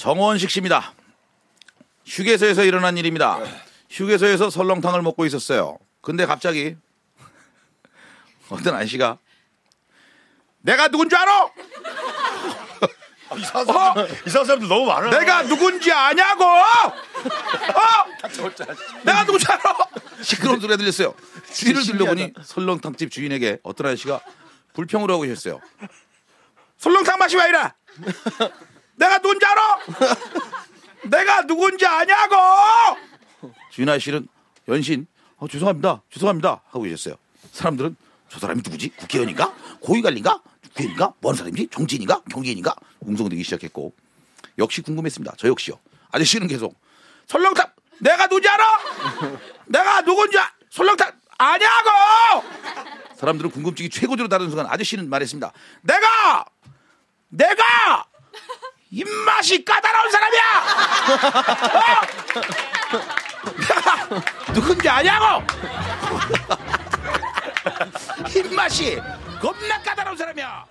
정원식 씨입니다. 휴게소에서 일어난 일입니다. 휴게소에서 설렁탕을 먹고 있었어요. 근데 갑자기 어떤 아저씨가 내가 누군지 알아? 이상한 사람, 이상한 사람들 너무 많아. 내가 누군지 아냐고? 어? 내가 누군지 알아? 시끄러운 소리가 들렸어요. 뒤를 들려보니 설렁탕집 주인에게 어떤 아저씨가 불평을 하고 계셨어요. 설렁탕 맛이 왜 이래? 내가 누군지 알아? 내가 누군지 아냐고? 주인 아저씨는 연신 어, 죄송합니다. 죄송합니다. 하고 계셨어요. 사람들은 저 사람이 누구지? 국회의원인가? 고위관리인가? 국회의원인가? 뭐 하는 사람이지? 정치인인가? 경기인인가? 웅성되기 시작했고 역시 궁금했습니다. 저 역시요. 아저씨는 계속 설렁탕 내가 누군지 알아? 내가 누군지 아... 설렁탕 아냐고! 사람들은 궁금증이 최고조로 다른 순간 아저씨는 말했습니다. 내가 내가 입맛이 까다로운 사람이야. 어? 누군지 아냐고? 입맛이 겁나 까다로운 사람이야.